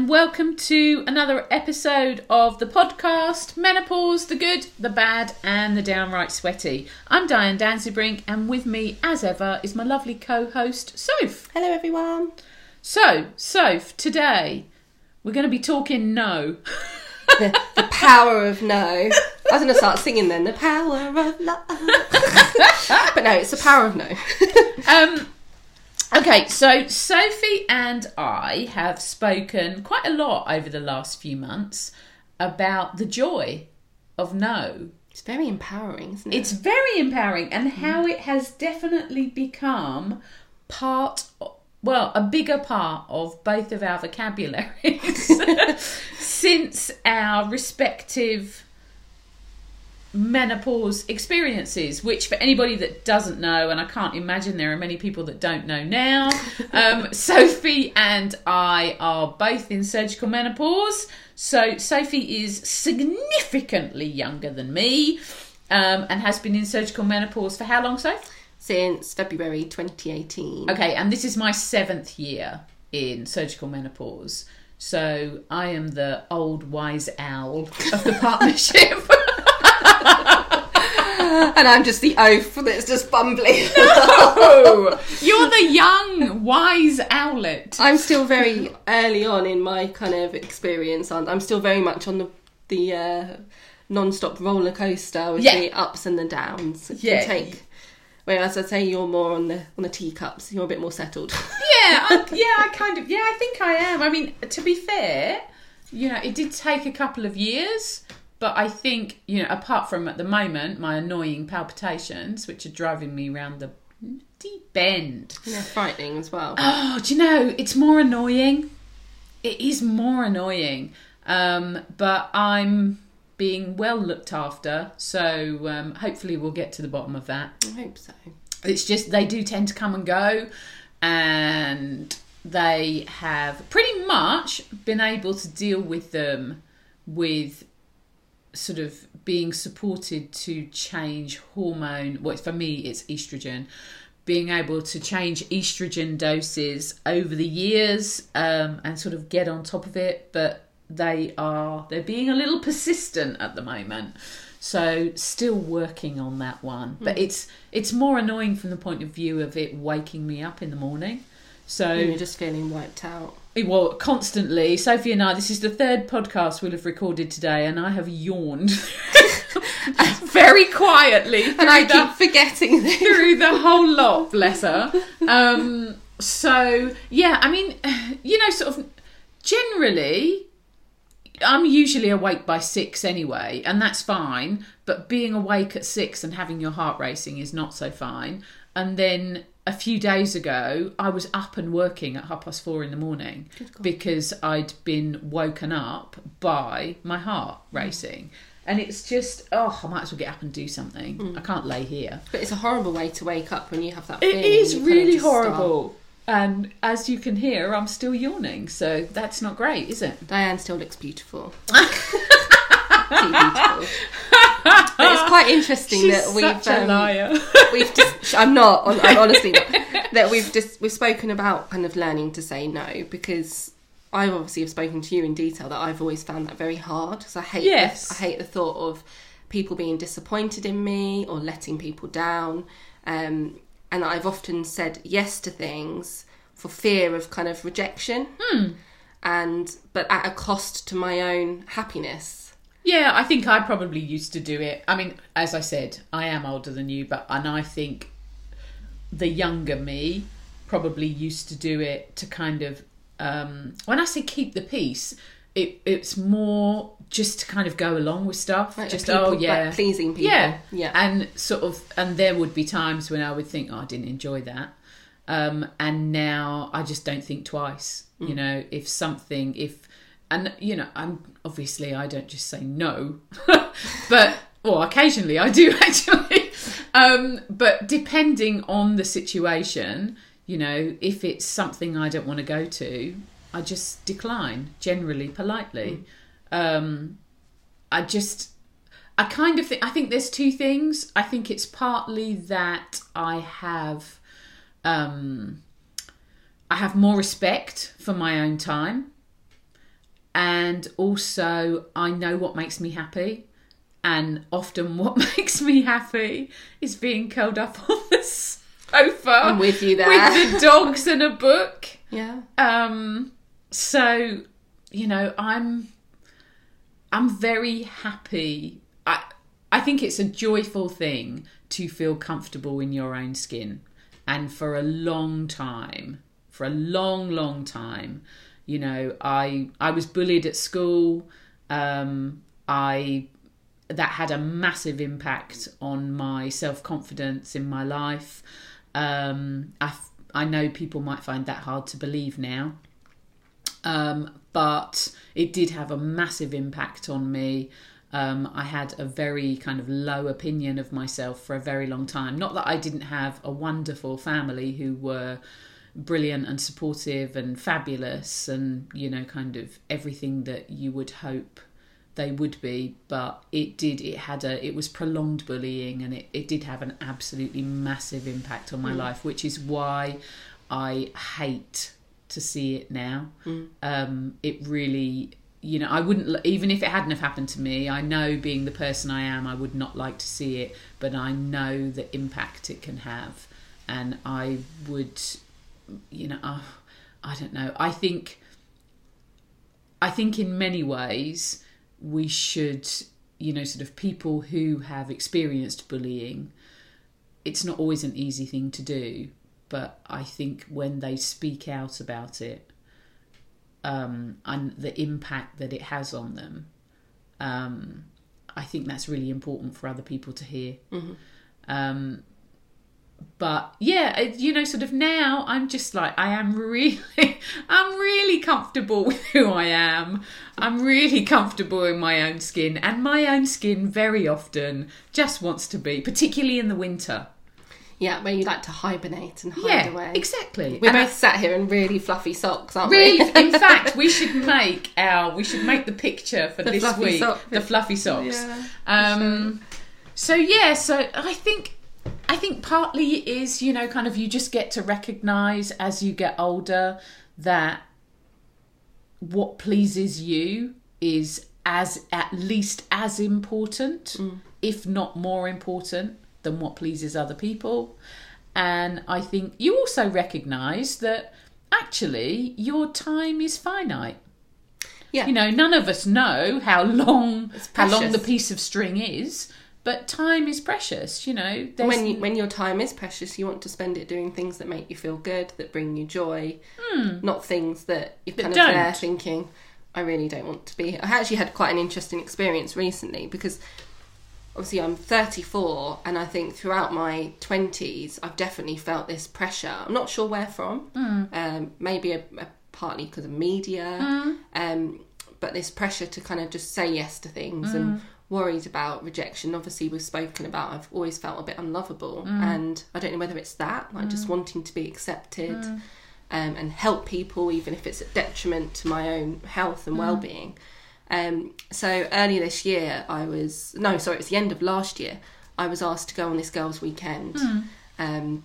and welcome to another episode of the podcast Menopause the Good, the Bad, and the Downright Sweaty. I'm Diane Danzebrink, and with me, as ever, is my lovely co host, Soph. Hello, everyone. So, Soph, today we're going to be talking no. The, the power of no. I was going to start singing then. The power of love. but no, it's the power of no. Um, okay, so Sophie and I have spoken quite a lot over the last few months about the joy of no. It's very empowering, isn't it? It's very empowering, and mm. how it has definitely become part, well, a bigger part of both of our vocabularies since our respective menopause experiences, which for anybody that doesn't know, and I can't imagine there are many people that don't know now, um, Sophie and I are both in surgical menopause. So Sophie is significantly younger than me. Um, and has been in surgical menopause for how long, Sophie? Since February 2018. Okay, and this is my seventh year in surgical menopause. So I am the old wise owl of the partnership. And I'm just the oaf that's just bumbling. oh, you're the young wise owlet. I'm still very early on in my kind of experience. I'm I'm still very much on the the uh, non-stop roller coaster with Yeah. the ups and the downs. It Yeah. Take. Whereas I'd say you're more on the on the teacups. You're a bit more settled. Yeah, I, yeah, I kind of, yeah, I think I am. I mean, to be fair, you know, it did take a couple of years, but I think, you know, apart from at the moment my annoying palpitations, which are driving me around the deep end. yeah, frightening as well. Oh, do you know, it's more annoying. It is more annoying. Um, but I'm being well looked after, so um, hopefully we'll get to the bottom of that. I hope so. It's just they do tend to come and go, and they have pretty much been able to deal with them with sort of being supported to change hormone. Well, for me, it's estrogen. Being able to change estrogen doses over the years um, and sort of get on top of it, but they are they're being a little persistent at the moment. So still working on that one, but it's it's more annoying from the point of view of it waking me up in the morning. So And you're just feeling wiped out. well, constantly. Sophie and I, this is the third podcast we'll have recorded today, and I have yawned very quietly And I the- keep forgetting through the whole lot, bless her. Um, so yeah, I mean, you know, sort of generally, I'm usually awake by six anyway, and that's fine. But being awake at six and having your heart racing is not so fine. And then a few days ago, I was up and working at half past four in the morning because I'd been woken up by my heart mm. racing. And it's just, oh, I might as well get up and do something. Mm. I can't lay here. But it's a horrible way to wake up when you have that It is really just start- horrible. And as you can hear, I'm still yawning, so that's not great, is it? Diane still looks beautiful. Beautiful. But it's quite interesting She's that we've such a um, liar. we've just I'm not I'm honestly not that we've just we've spoken about kind of learning to say no because I obviously have spoken to you in detail that I've always found that very hard because I hate Yes. the, I hate the thought of people being disappointed in me or letting people down um, and I've often said yes to things for fear of kind of rejection and but at a cost to my own happiness yeah, I think I probably used to do it. I mean, as I said, I am older than you, but and I think the younger me probably used to do it to kind of um, when I say keep the peace, it it's more just to kind of go along with stuff. Like just people- oh like yeah, pleasing people. Yeah, Yeah. and sort of, and there would be times when I would think, oh, I didn't enjoy that, um, and now I just don't think twice. Mm. You know, if something, if, and you know, I'm obviously I don't just say no, but well, occasionally I do actually, um, but depending on the situation, you know, if it's something I don't want to go to, I just decline generally politely. Um, I just I kind of think I think there's two things. I think it's partly that I have um I have more respect for my own time. And also, I know what makes me happy. And often, what makes me happy is being curled up on the sofa. I'm with you there. With the dogs and a book. Yeah. Um, so, you know, I'm I'm very happy. I I think it's a joyful thing to feel comfortable in your own skin. And for a long time, for a long, long time, you know, I I was bullied at school. Um, I that had a massive impact on my self confidence in my life. Um, I I know people might find that hard to believe now, um, but it did have a massive impact on me. Um, I had a very kind of low opinion of myself for a very long time. Not that I didn't have a wonderful family who were brilliant and supportive and fabulous and, you know, kind of everything that you would hope they would be, but it did, it had a, it was prolonged bullying and it, it did have an absolutely massive impact on my life, which is why I hate to see it now. Um, it really, you know, I wouldn't, even if it hadn't have happened to me, I know being the person I am, I would not like to see it, but I know the impact it can have. And I would, you know, uh, I don't know. I think, I think in many ways we should, you know, sort of people who have experienced bullying, it's not always an easy thing to do, but I think when they speak out about it um, and the impact that it has on them, um, I think that's really important for other people to hear. Um, but yeah, you know, sort of now I'm just like I am really, I'm really comfortable with who I am. I'm really comfortable in my own skin, and my own skin very often just wants to be, particularly in the winter. Yeah, where you like to hibernate and hide yeah, away. exactly. We're And I- both sat here in really fluffy socks, aren't Really, we? in fact, we should make our we should make the picture for The this week sock the fluffy socks. Yeah, um, so yeah, so I think I think partly is, you know kind of you just get to recognise as you get older that what pleases you is as at least as important, mm. if not more important, than what pleases other people. And I think you also recognise that actually your time is finite. Yeah. You know, none of us know how long how long the piece of string is, but time is precious. You know, there's, when you, when your time is precious, you want to spend it doing things that make you feel good, that bring you joy, not things that you're Hmm. That kind of there don't. thinking, I really don't want to be. I actually had quite an interesting experience recently because obviously I'm 34 and I think throughout my 20s I've definitely felt this pressure. I'm not sure where from. Hmm. Um, maybe a, a, partly because of media, um, but this pressure to kind of just say yes to things Hmm. and worried about rejection. Obviously, we've spoken about I've always felt a bit unlovable, Hmm. and I don't know whether it's that, like just wanting to be accepted. Um, and help people, even if it's a detriment to my own health and well-being. Um, so earlier this year, I was no, sorry, it was the end of last year. I was asked to go on this girls' weekend, um,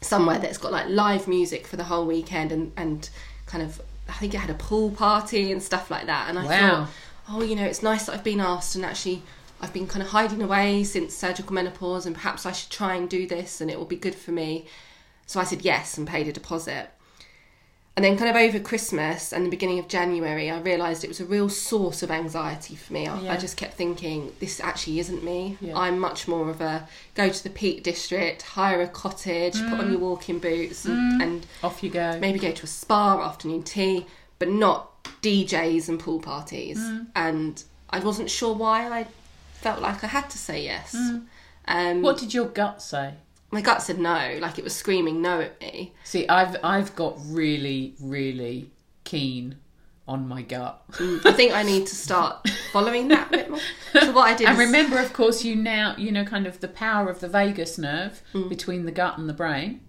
somewhere that's got like live music for the whole weekend, and and kind of I think it had a pool party and stuff like that. And I Wow. thought, oh, you know, it's nice that I've been asked, and actually. I've been kind of hiding away since surgical menopause, and perhaps I should try and do this, and it will be good for me. So I said yes and paid a deposit. And then, kind of over Christmas and the beginning of January, I realised it was a real source of anxiety for me. I, I just kept thinking, this actually isn't me. Yeah. I'm much more of a go to the Peak District, hire a cottage, put on mm. your walking boots, and, mm. and off you go. maybe go to a spa, afternoon tea, but not DJs and pool parties. And I wasn't sure why I felt like I had to say yes. Um, What did your gut say? my gut said no, like it was screaming no at me. See, I've I've got really really keen on my gut. I think I need to start following that a bit more. So what I did And is- remember, of course, you now you know kind of the power of the vagus nerve Mm. between the gut and the brain.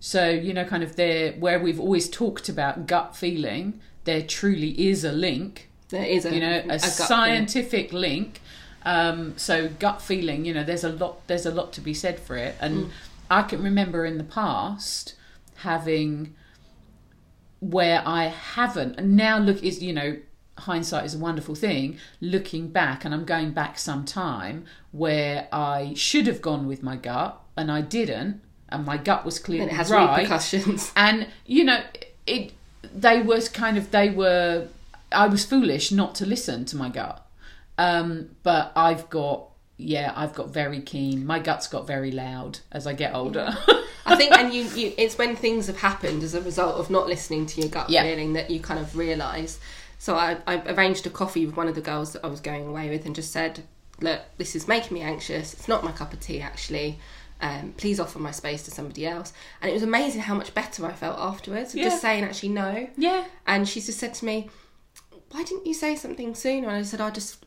So you know, kind of there where we've always talked about gut feeling, there truly is a link. there is a You know, a, feeling. scientific link. Um, so gut feeling, you know, there's a lot there's a lot to be said for it. Mm. And I can remember in the past having where I haven't. And now look is you know hindsight is a wonderful thing. Looking back, and I'm going back some time where I should have gone with my gut and I didn't, and my gut was clearly And it has right. repercussions. And you know, it they were kind of they were. I was foolish not to listen to my gut, um, but I've got yeah, I've got very keen. My gut's got very loud as I get older. I think, and you, you, it's when things have happened as a result of not listening to your gut Yeah. feeling that you kind of realise. So I, I arranged a coffee with one of the girls that I was going away with and just said, look, this is making me anxious. It's not my cup of tea, actually. Um, please offer my space to somebody else. And it was amazing how much better I felt afterwards Yeah. just saying, actually, no. yeah, And she just said to me, why didn't you say something sooner? And I said, I just,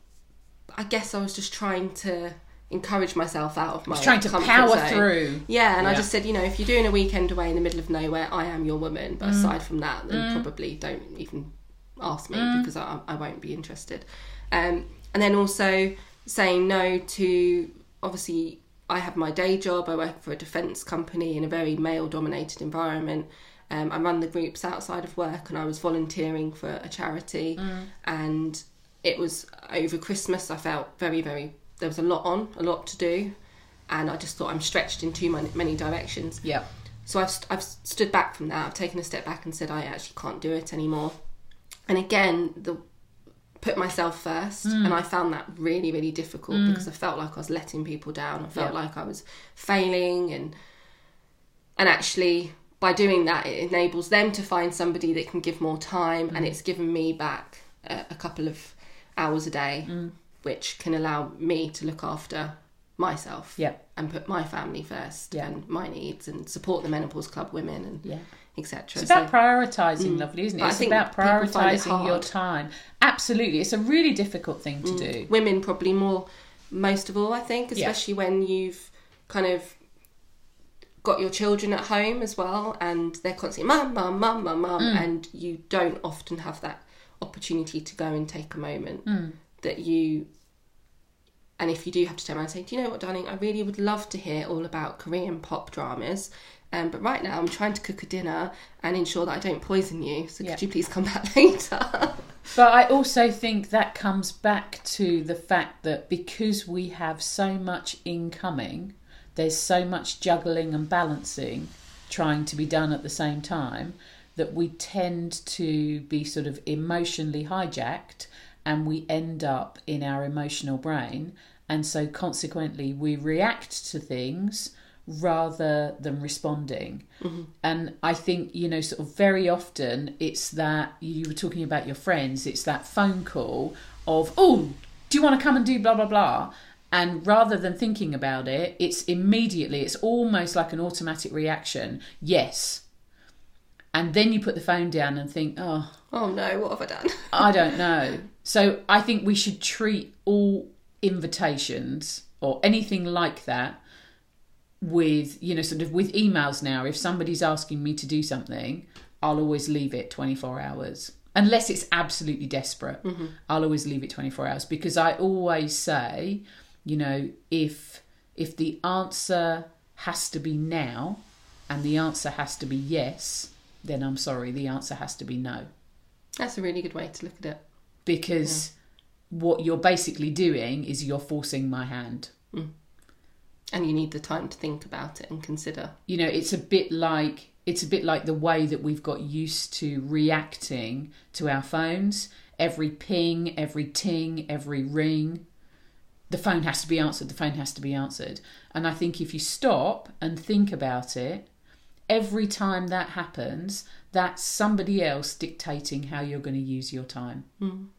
I guess I was just trying to encourage myself out of my trying to power zone. through. Yeah, and I just said, you know, if you're doing a weekend away in the middle of nowhere, I am your woman. Mm. But aside from that, then probably don't even ask me Mm. because I, I won't be interested. Um, and then also saying no to obviously, I have my day job. I work for a defence company in a very male dominated environment. Um, I run the groups outside of work, and I was volunteering for a charity. Mm. And it was over Christmas. I felt very, very. There was a lot on, a lot to do, and I just thought I'm stretched in too many, many directions. Yeah, So I've, I've stood back from that. I've taken a step back and said I actually can't do it anymore. And again, the put myself first, hmm. and I found that really, really difficult hmm. because I felt like I was letting people down. I felt Yeah. like I was failing, and and actually by doing that, it enables them to find somebody that can give more time, and hmm. it's given me back a, a couple of hours a day, which can allow me to look after myself yeah, and put my family first Yeah. and my needs and support the menopause club women and yeah. Etc. It's about prioritising, lovely, isn't it? It's about find it prioritising your time. Absolutely, it's a really difficult thing to do. women probably more most of all I think Yeah. especially when you've kind of got your children at home as well and they're constantly mum mum mum mum mum Mm. and you don't often have that opportunity to go and take a moment Mm. that you and if you do have to turn around and say do you know what darling I really would love to hear all about Korean pop dramas um, but right now I'm trying to cook a dinner and ensure that I don't poison you so Yeah. could you please come back later But I also think that comes back to the fact that because we have so much incoming, there's so much juggling and balancing trying to be done at the same time that we tend to be sort of emotionally hijacked and we end up in our emotional brain. And so consequently, we react to things rather than responding. Mm-hmm. And I think, you know, sort of very often it's that you were talking about your friends, it's that phone call of, oh, do you want to come and do blah, blah, blah? And rather than thinking about it, it's immediately, it's almost like an automatic reaction yes. And then you put the phone down and think, oh, oh no what have I done I don't know. So I think we should treat all invitations or anything like that with, you know, sort of with emails now. If somebody's asking me to do something, I'll always leave it 24 hours. Unless it's absolutely desperate, mm-hmm. I'll always leave it 24 hours because I always say, you know, if if the answer has to be now and the answer has to be yes, then I'm sorry, the answer has to be no That's a really good way to look at it. Because what you're basically doing is you're forcing my hand. Mm. And you need the time to think about it and consider. You know, it's a bit like it's a bit like the way that we've got used to reacting to our phones. Every ping, every ting, every ring, the phone has to be answered. The phone has to be answered. And I think if you stop and think about it, every time that happens, that's somebody else dictating how you're going to use your time. Mm.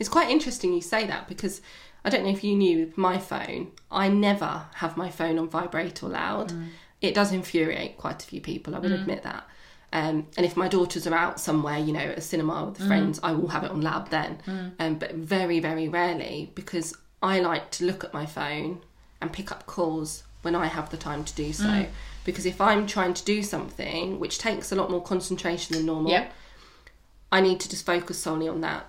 It's quite interesting you say that because I don't know if you knew my phone, I never have my phone on vibrate or loud. Mm. It does infuriate quite a few people, I will mm. admit that. Um, and if my daughters are out somewhere, you know, at a cinema with mm. friends, I will have it on loud then. Um, but very, very rarely because I like to look at my phone and pick up calls when I have the time to do so. Because if I'm trying to do something which takes a lot more concentration than normal, Yep. I need to just focus solely on that.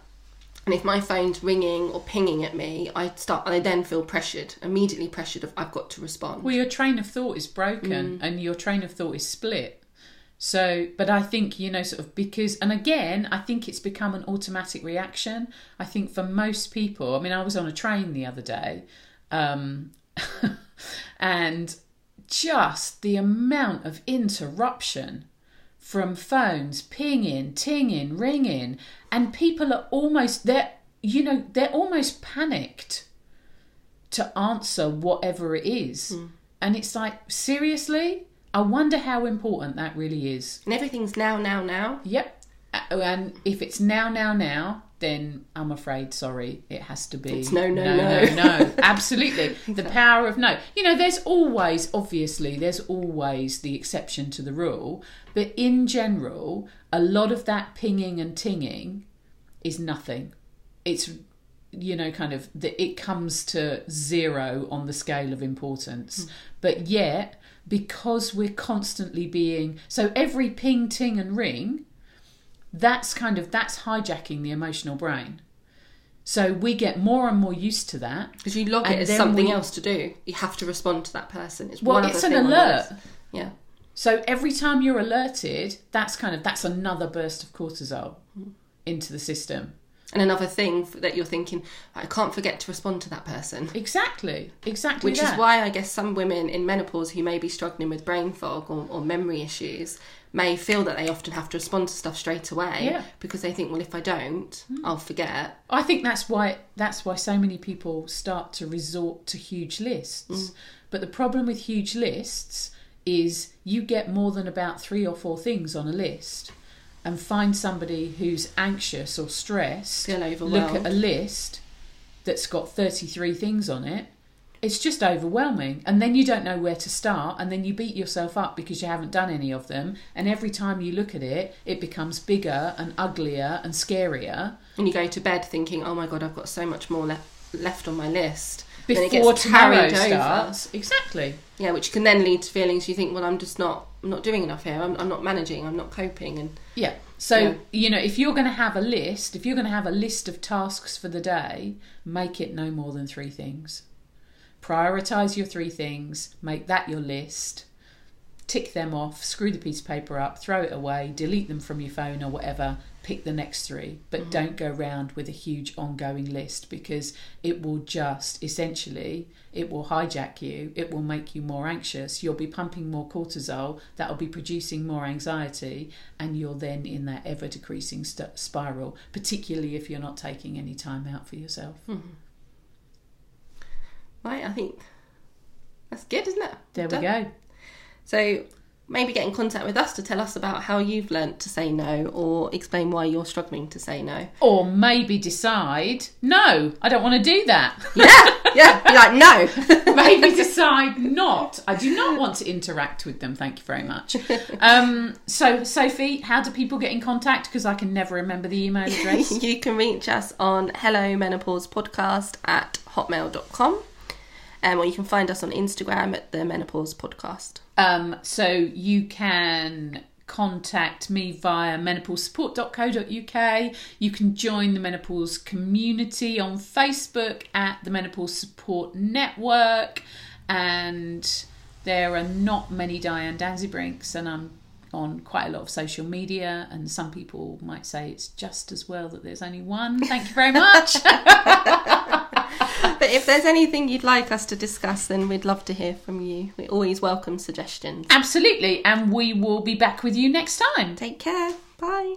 And if my phone's ringing or pinging at me, I start. and I then feel pressured, immediately pressured of I've got to respond. Well, your train of thought is broken Mm. and your train of thought is split. So, but I think, you know, sort of because, and again, I think it's become an automatic reaction. I think for most people, I mean, I was on a train the other day, um, and just the amount of interruption from phones pinging, tinging, ringing, and people are almost, they're, you know, they're almost panicked to answer whatever it is. Hmm. And it's like, seriously? I wonder how important that really is. And everything's now, now, now. Yep. And if it's now, now, now, then I'm afraid, sorry, it has to be. It's no, no, no, no. no. no. Absolutely. The power of no. You know, there's always, obviously, there's always the exception to the rule. But in general, a lot of that pinging and tinging is nothing. It's, you know, kind of, the, it comes to zero on the scale of importance. Hmm. But yet, because we're constantly being, so every ping, ting, and ring, that's kind of that's hijacking the emotional brain so we get more and more used to that Because you log it as something we- else to do. You have to respond to that person. It's well one it's an thing on the alert. Yeah. so every time you're alerted that's kind of that's another burst of cortisol hmm. into the system And another thing that you're thinking, I can't forget to respond to that person. exactly exactly Which that. is why I guess some women in menopause who may be struggling with brain fog or, or memory issues may feel that they often have to respond to stuff straight away Yeah. because they think, well, if I don't, hmm. I'll forget. I think that's why that's why so many people start to resort to huge lists. Mm. But the problem with huge lists is you get more than about three or four things on a list and find somebody who's anxious or stressed Feel look at a list that's got 33 things on it it's just overwhelming and then you don't know where to start and then you beat yourself up because you haven't done any of them and every time you look at it it becomes bigger and uglier and scarier And you go to bed thinking, oh my God, I've got so much more left left on my list. Then it before gets carried over. starts. Exactly. Yeah, which can then lead to feelings you think, well, I'm just not, I'm not doing enough here. I'm, I'm not managing. I'm not coping. And Yeah. So, Yeah. you know, if you're going to have a list, if you're going to have a list of tasks for the day, make it no more than three things. Prioritize your three things, make that your list, tick them off, screw the piece of paper up, throw it away, delete them from your phone or whatever, pick the next three. But mm-hmm. don't go round with a huge ongoing list because it will just essentially it will hijack you, it will make you more anxious, you'll be pumping more cortisol, that'll be producing more anxiety, and you're then in that ever decreasing st- spiral, particularly if you're not taking any time out for yourself. Mm-hmm. Right, I think that's good, isn't it? There we go. So maybe get in contact with us to tell us about how you've learnt to say no or explain why you're struggling to say no. Or maybe decide, no, I don't want to do that. Yeah, yeah. Be like, no. maybe decide not. I do not want to interact with them. Thank you very much. Um, so, Sophie, how do people get in contact? Because I can never remember the email address. you can reach us on hello menopause podcast at hotmail.com um, or you can find us on Instagram at the menopause podcast. um, so you can contact me via menopausesupport.co.uk. You can join the menopause community on Facebook at the Menopause Support Network. And there are not many Diane Danzebrinks, and I'm on quite a lot of social media. And some people might say it's just as well that there's only one. Thank you very much. But if there's anything you'd like us to discuss, then we'd love to hear from you. We always welcome suggestions. Absolutely. And we will be back with you next time. Take care. Bye.